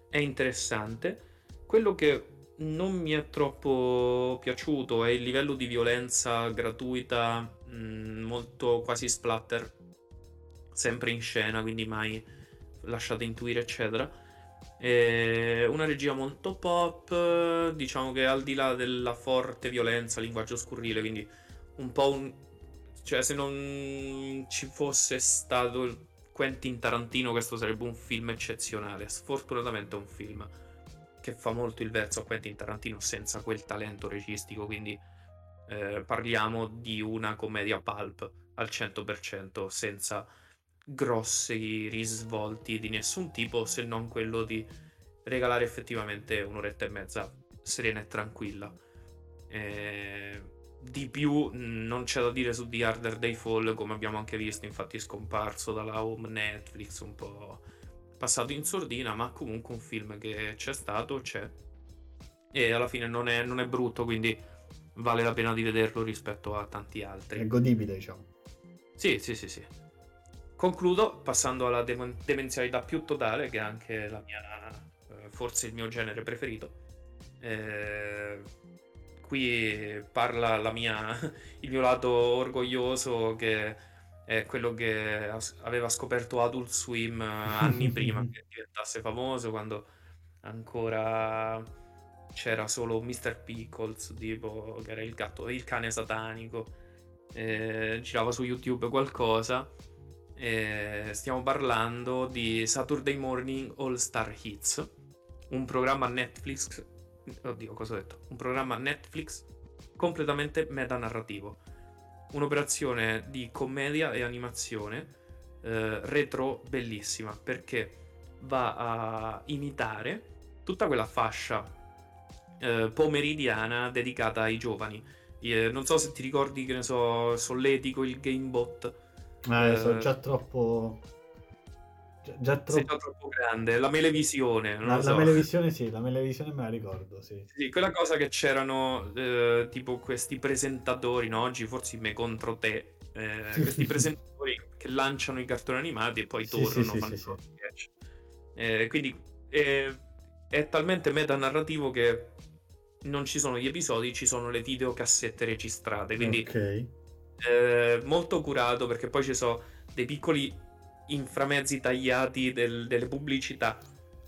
è interessante. Quello che non mi è troppo piaciuto è il livello di violenza gratuita, mm, molto quasi splatter, sempre in scena, quindi mai lasciate intuire, eccetera. E una regia molto pop, diciamo che al di là della forte violenza, linguaggio scurrile, quindi un po' un, cioè, se non ci fosse stato Quentin Tarantino, questo sarebbe un film eccezionale. Sfortunatamente è un film che fa molto il verso a Quentin Tarantino senza quel talento registico, quindi eh, parliamo di una commedia pulp al 100% senza grossi risvolti di nessun tipo se non quello di regalare effettivamente un'oretta e mezza serena e tranquilla. Eh, di più non c'è da dire su The Harder Day Fall, come abbiamo anche visto, infatti è scomparso dalla home Netflix, un po' passato in sordina, ma comunque un film che c'è stato, c'è. E alla fine non è, non è brutto, quindi vale la pena di vederlo rispetto a tanti altri. È godibile, diciamo. Sì, sì, sì, sì. Concludo passando alla dem- demenzialità più totale, che è anche la mia, eh, forse il mio genere preferito. Eh, qui parla mia, *laughs* il mio lato orgoglioso che è quello che aveva scoperto Adult Swim anni *laughs* prima che diventasse famoso, quando ancora c'era solo Mr. Pickles, tipo, che era il gatto, il cane satanico, eh, girava su YouTube qualcosa. Eh, stiamo parlando di Saturday Morning All Star Hits, un programma Netflix Oddio, cosa ho detto? Un programma Netflix completamente metanarrativo. Un'operazione di commedia e animazione eh, retro bellissima perché va a imitare tutta quella fascia eh, pomeridiana dedicata ai giovani. Eh, non so se ti ricordi, che ne so, Solletico, il Gamebot. Eh, sono già troppo già troppo... Già troppo grande, la melevisione. La, la so. melevisione sì, la melevisione me la ricordo, sì. Sì, quella cosa che c'erano eh, tipo questi presentatori, no? oggi forse me contro te, eh, *laughs* questi presentatori che lanciano i cartoni animati e poi sì, tornano, sì, fanno sì, sì. Eh, quindi è, è talmente metanarrativo che non ci sono gli episodi, ci sono le videocassette registrate, quindi okay. Eh, molto curato perché poi ci sono dei piccoli inframezzi tagliati del, delle pubblicità,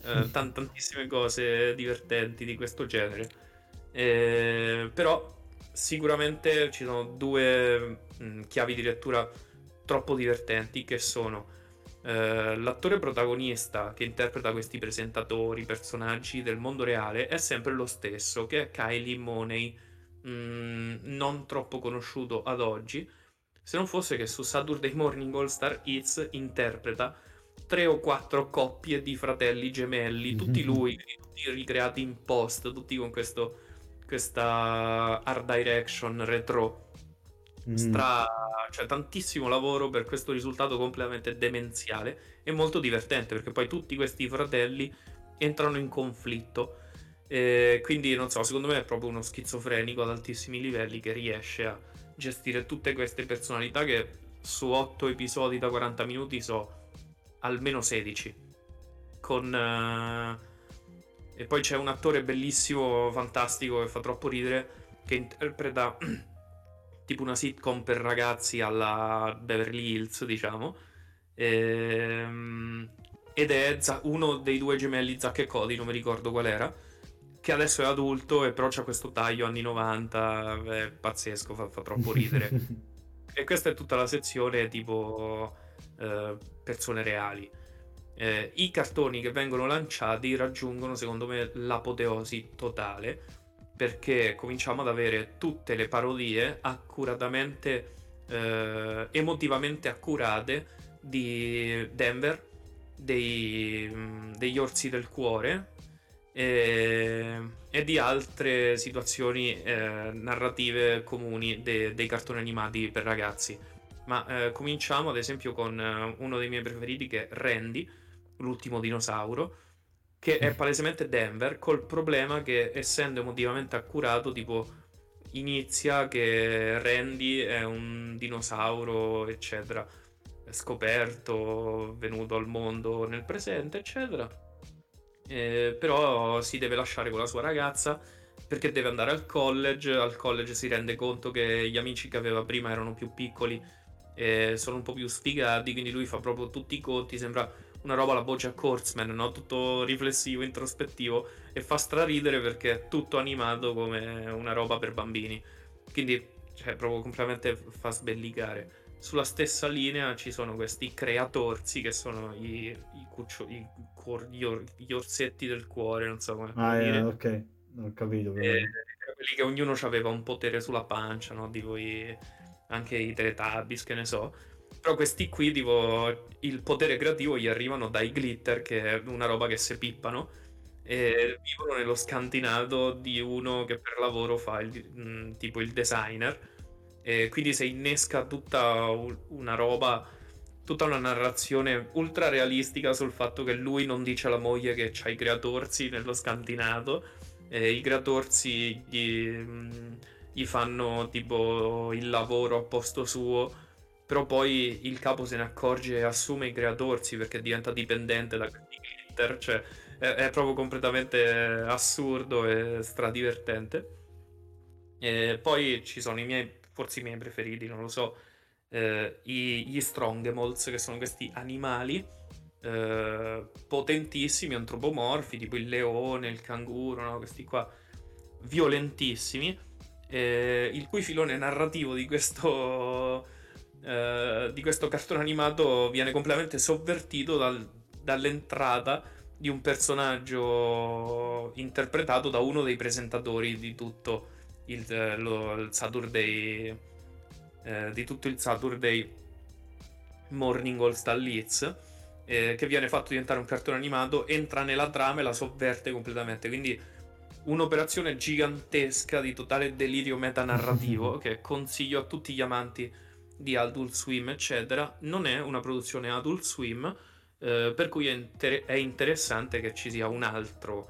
eh, t- tantissime cose divertenti di questo genere. Eh, però sicuramente ci sono due mh, mm, chiavi di lettura troppo divertenti che sono Uh, l'attore protagonista che interpreta questi presentatori, personaggi del mondo reale è sempre lo stesso, che è Kylie Money, mh, mm, non troppo conosciuto ad oggi, se non fosse che su Saturday Morning All Star Hits interpreta tre o quattro coppie di fratelli gemelli, tutti lui, tutti ricreati in post, tutti con questo, questa art direction retro. Mm. Stra... cioè tantissimo lavoro per questo risultato completamente demenziale e molto divertente perché poi tutti questi fratelli entrano in conflitto. E quindi non so, secondo me è proprio uno schizofrenico ad altissimi livelli che riesce a gestire tutte queste personalità che su 8 episodi da 40 minuti so almeno 16. Con... Uh... E poi c'è un attore bellissimo, fantastico, che fa troppo ridere, che interpreta *clears throat* tipo una sitcom per ragazzi alla Beverly Hills, diciamo. Ehm, ed è uno dei due gemelli Zack e Cody, non mi ricordo qual era che adesso è adulto e però c'ha questo taglio anni 90, è pazzesco, fa, fa troppo ridere. *laughs* e questa è tutta la sezione tipo eh, persone reali. Eh, I cartoni che vengono lanciati raggiungono secondo me l'apoteosi totale perché cominciamo ad avere tutte le parodie accuratamente, eh, emotivamente accurate di Denver, dei, mm, degli orsi del cuore, e, e di altre situazioni eh, narrative comuni de, dei cartoni animati per ragazzi. Ma eh, cominciamo ad esempio con eh, uno dei miei preferiti che è Randy, l'ultimo dinosauro, che è palesemente Denver, col problema che essendo emotivamente accurato, tipo inizia che Randy è un dinosauro, eccetera, scoperto, venuto al mondo nel presente, eccetera. Eh, però si deve lasciare con la sua ragazza perché deve andare al college. Al college si rende conto che gli amici che aveva prima erano più piccoli e sono un po' più sfigati, quindi lui fa proprio tutti i conti, sembra una roba la Bojack Horseman, no? Tutto riflessivo, introspettivo e fa straridere perché è tutto animato come una roba per bambini. Quindi, cioè, proprio completamente fa sbellicare. Sulla stessa linea ci sono questi creatorsi che sono i, i, cuccio, i gli, or, gli, orsetti del cuore, non so come ah, dire. Eh, ok, ho capito. E, quelli che ognuno aveva un potere sulla pancia, no? Tipo i, anche i Teletubbies, che ne so però questi qui, tipo, il potere creativo gli arrivano dai glitter, che è una roba che si pippano, e vivono nello scantinato di uno che per lavoro fa il, tipo il designer. E quindi si innesca tutta una roba, tutta una narrazione ultra realistica sul fatto che lui non dice alla moglie che c'ha i creatorsi nello scantinato. E I creatorsi gli, gli fanno tipo il lavoro a posto suo però poi il capo se ne accorge e assume i creatorsi perché diventa dipendente da glitter, cioè è, è, proprio completamente assurdo e stradivertente. E poi ci sono i miei, forse i miei preferiti, non lo so, eh, i, gli Strongemolds, che sono questi animali eh, potentissimi, antropomorfi, tipo il leone, il canguro, no? questi qua violentissimi, eh, il cui filone narrativo di questo eh, di questo cartone animato viene completamente sovvertito dal, dall'entrata di un personaggio interpretato da uno dei presentatori di tutto il, lo, il Saturday eh, di tutto il Saturday Morning All Star Leeds eh, che viene fatto diventare un cartone animato entra nella trama e la sovverte completamente. Quindi un'operazione gigantesca di totale delirio metanarrativo *laughs* che consiglio a tutti gli amanti di Adult Swim, eccetera, non è una produzione Adult Swim, eh, per cui è, inter- è, interessante che ci sia un altro,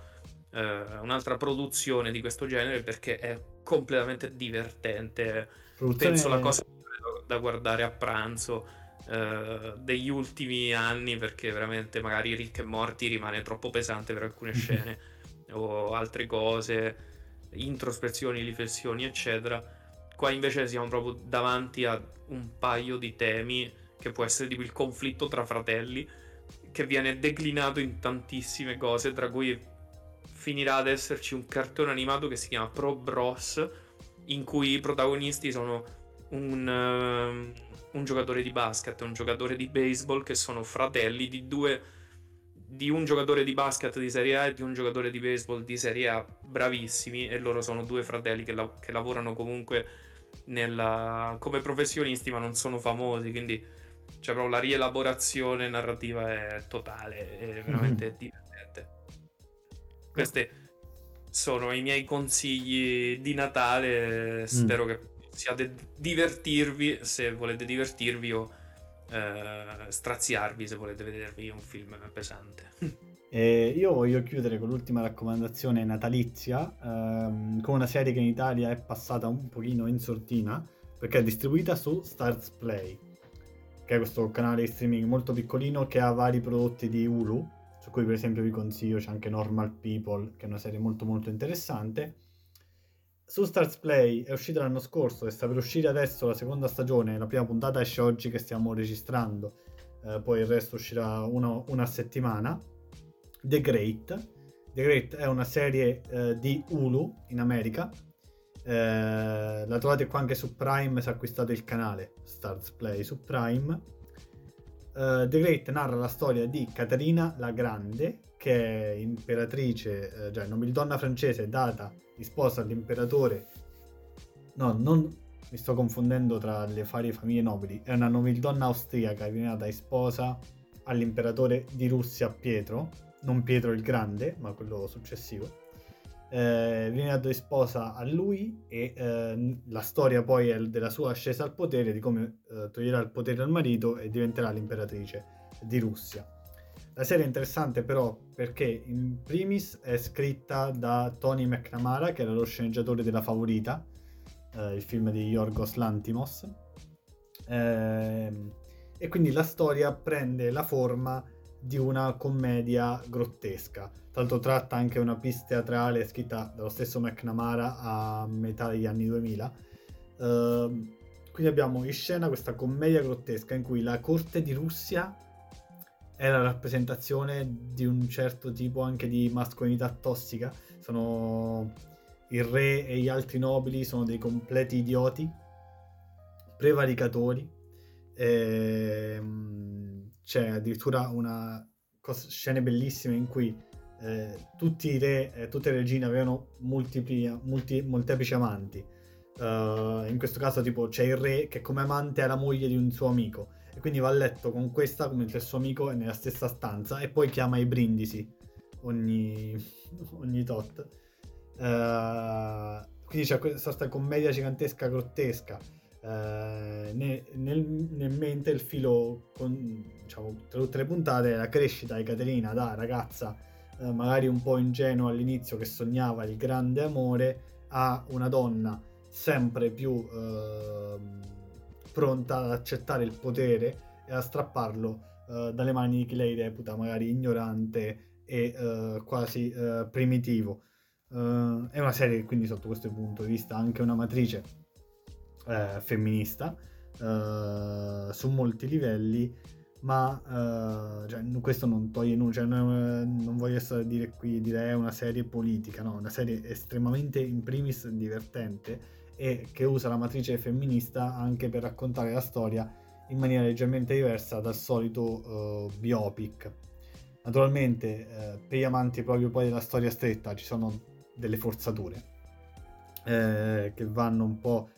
eh, un'altra produzione di questo genere perché è completamente divertente. Produzione... Penso la cosa da guardare a pranzo. Uh, degli ultimi anni perché veramente magari Rick e Morty rimane troppo pesante per alcune scene o altre cose, introspezioni, riflessioni, eccetera. Qua invece siamo proprio davanti a un paio di temi che può essere tipo il conflitto tra fratelli che viene declinato in tantissime cose tra cui finirà ad esserci un cartone animato che si chiama Pro Bros in cui i protagonisti sono un, uh, un giocatore di basket e un giocatore di baseball che sono fratelli di due di un giocatore di basket di Serie A e di un giocatore di baseball di Serie A bravissimi e loro sono due fratelli che, la- che lavorano comunque nella, come professionisti, ma non sono famosi, quindi cioè, proprio la rielaborazione narrativa è totale, è veramente mm-hmm. divertente. Questi sono i miei consigli di Natale, spero mm. che possiate divertirvi se volete divertirvi o eh, straziarvi se volete vedervi un film pesante. *laughs* E io voglio chiudere con l'ultima raccomandazione natalizia, ehm, con una serie che in Italia è passata un pochino in sortina, perché è distribuita su Stars Play, che è questo canale di streaming molto piccolino che ha vari prodotti di Hulu, su cui per esempio vi consiglio c'è anche Normal People, che è una serie molto molto interessante. Su Stars Play è uscita l'anno scorso e sta per uscire adesso la seconda stagione, la prima puntata esce oggi che stiamo registrando, eh, poi il resto uscirà uno, una settimana The Great. The Great è una serie eh, di Hulu in America. Eh, la trovate qua anche su Prime se acquistate il canale Stars Play su Prime. Uh, The Great narra la storia di Caterina la Grande, che è imperatrice, eh, cioè nobildonna francese data di sposa all'imperatore. No, non mi sto confondendo tra le varie famiglie nobili. È una nobildonna austriaca che viene data in sposa all'imperatore di Russia Pietro non Pietro il Grande, ma quello successivo. Eh, viene dato in sposa a lui e eh, la storia poi è della sua ascesa al potere, di come eh, toglierà il potere al marito e diventerà l'imperatrice di Russia. La serie è interessante però perché in primis è scritta da Tony McNamara, che era lo sceneggiatore della Favorita, eh, il film di Yorgos Lantimos, eh, e quindi la storia prende la forma di una commedia grottesca. L'altro tratta anche una pista teatrale scritta dallo stesso McNamara a metà degli anni 2000. Uh, ehm, quindi abbiamo in scena questa commedia grottesca in cui la corte di Russia è la rappresentazione di un certo tipo anche di mascolinità tossica. Sono il re e gli altri nobili sono dei completi idioti, prevaricatori. E, ehm, c'è addirittura una cosa, scene bellissime in cui eh, tutti i re e tutte le regine avevano multipli, multi, molteplici amanti. Uh, in questo caso, tipo, c'è il re che come amante ha la moglie di un suo amico e quindi va a letto con questa mentre il suo amico è nella stessa stanza e poi chiama i brindisi ogni, *laughs* ogni tot. Uh, quindi c'è questa commedia gigantesca, grottesca. Uh, nel, nel, mente il filo con, diciamo, tra tutte le puntate la crescita di Caterina da ragazza uh, magari un po' ingenua all'inizio che sognava il grande amore a una donna sempre più uh, pronta ad accettare il potere e a strapparlo uh, dalle mani di chi lei reputa magari ignorante e uh, quasi uh, primitivo. è una serie che quindi sotto questo punto di vista ha anche una matrice femminista su molti livelli ma uh, cioè, questo non toglie nulla, cioè, non, non, voglio essere dire qui, dire è una serie politica, no, una serie estremamente in primis divertente e che usa la matrice femminista anche per raccontare la storia in maniera leggermente diversa dal solito biopic. Naturalmente uh, per gli amanti proprio poi della storia stretta ci sono delle forzature eh, che vanno un po'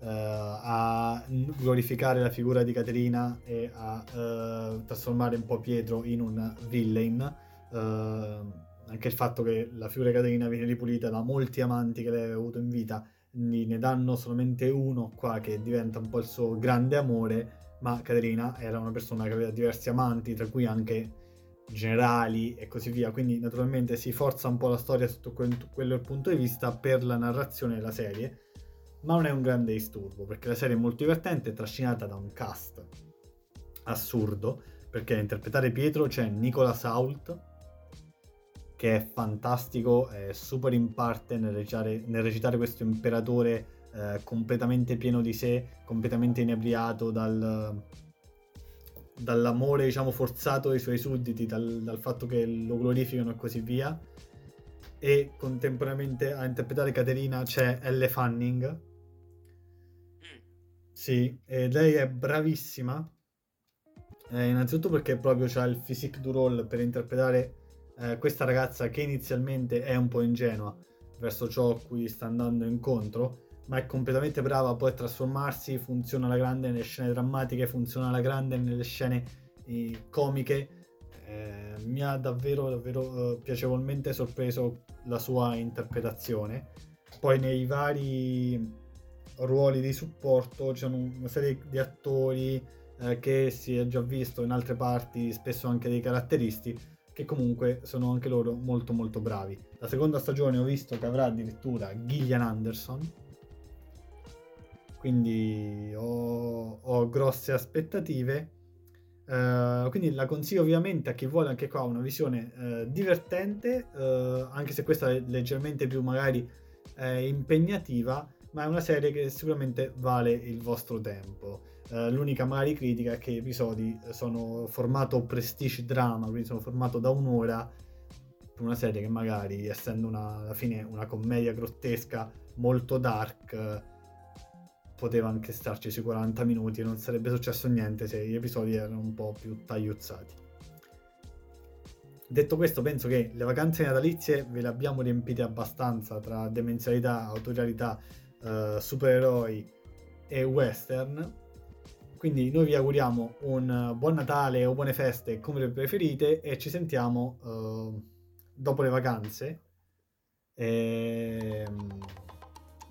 uh, a glorificare la figura di Caterina e a trasformare un po' Pietro in un villain. Anche il fatto che la figura di Caterina viene ripulita da molti amanti che lei aveva avuto in vita ne danno solamente uno qua che diventa un po' il suo grande amore, ma Caterina era una persona che aveva diversi amanti, tra cui anche generali e così via, quindi naturalmente si forza un po' la storia sotto quello il punto di vista per la narrazione della serie, ma non è un grande disturbo, perché la serie è molto divertente, trascinata da un cast assurdo, perché a interpretare Pietro c'è Nicola Sault, che è fantastico, è super in parte nel recitare, nel recitare questo imperatore eh, completamente pieno di sé, completamente inebriato dal, dall'amore diciamo forzato ai suoi sudditi, dal, dal, fatto che lo glorificano e così via. E contemporaneamente a interpretare Caterina c'è Elle Fanning. Sì, e lei è bravissima. Eh, innanzitutto perché proprio c'ha il physique du role per interpretare eh, questa ragazza che inizialmente è un po' ingenua verso ciò a cui sta andando incontro, ma è completamente brava poi a trasformarsi, funziona alla grande nelle scene drammatiche, funziona alla grande nelle scene eh, comiche. Eh, mi ha davvero, davvero eh, piacevolmente sorpreso la sua interpretazione. Poi nei vari ruoli di supporto c'è una serie di attori eh, che si è già visto in altre parti, spesso anche dei caratteristi, che comunque sono anche loro molto molto bravi. La seconda stagione ho visto che avrà addirittura Gillian Anderson, quindi ho, ho grosse aspettative. Uh, quindi la consiglio ovviamente a chi vuole anche qua una visione uh, divertente, uh, anche se questa è leggermente più magari impegnativa, ma è una serie che sicuramente vale il vostro tempo. Uh, l'unica magari critica è che gli episodi sono formato prestige drama, quindi sono formato da un'ora per una serie che magari, essendo una, alla fine una commedia grottesca molto dark, poteva anche starci sui 40 minuti e non sarebbe successo niente se gli episodi erano un po' più tagliuzzati. Detto questo, penso che le vacanze natalizie ve le abbiamo riempite abbastanza tra demenzialità, autorialità, uh, supereroi e western quindi noi vi auguriamo un buon Natale o buone feste come preferite e ci sentiamo uh, dopo le vacanze ehm,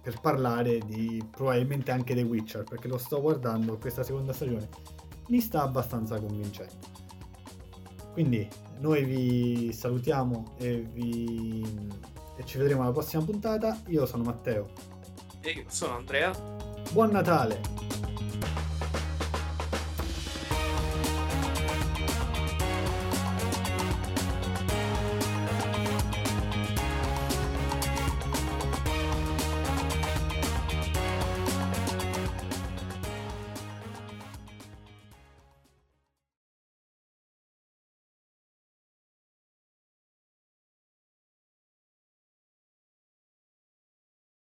per parlare di probabilmente anche The Witcher, perché lo sto guardando questa seconda stagione, mi sta abbastanza convincendo. Quindi noi vi salutiamo e, vi... e ci vedremo alla prossima puntata. Io sono Matteo. Io sono Andrea. Buon Natale!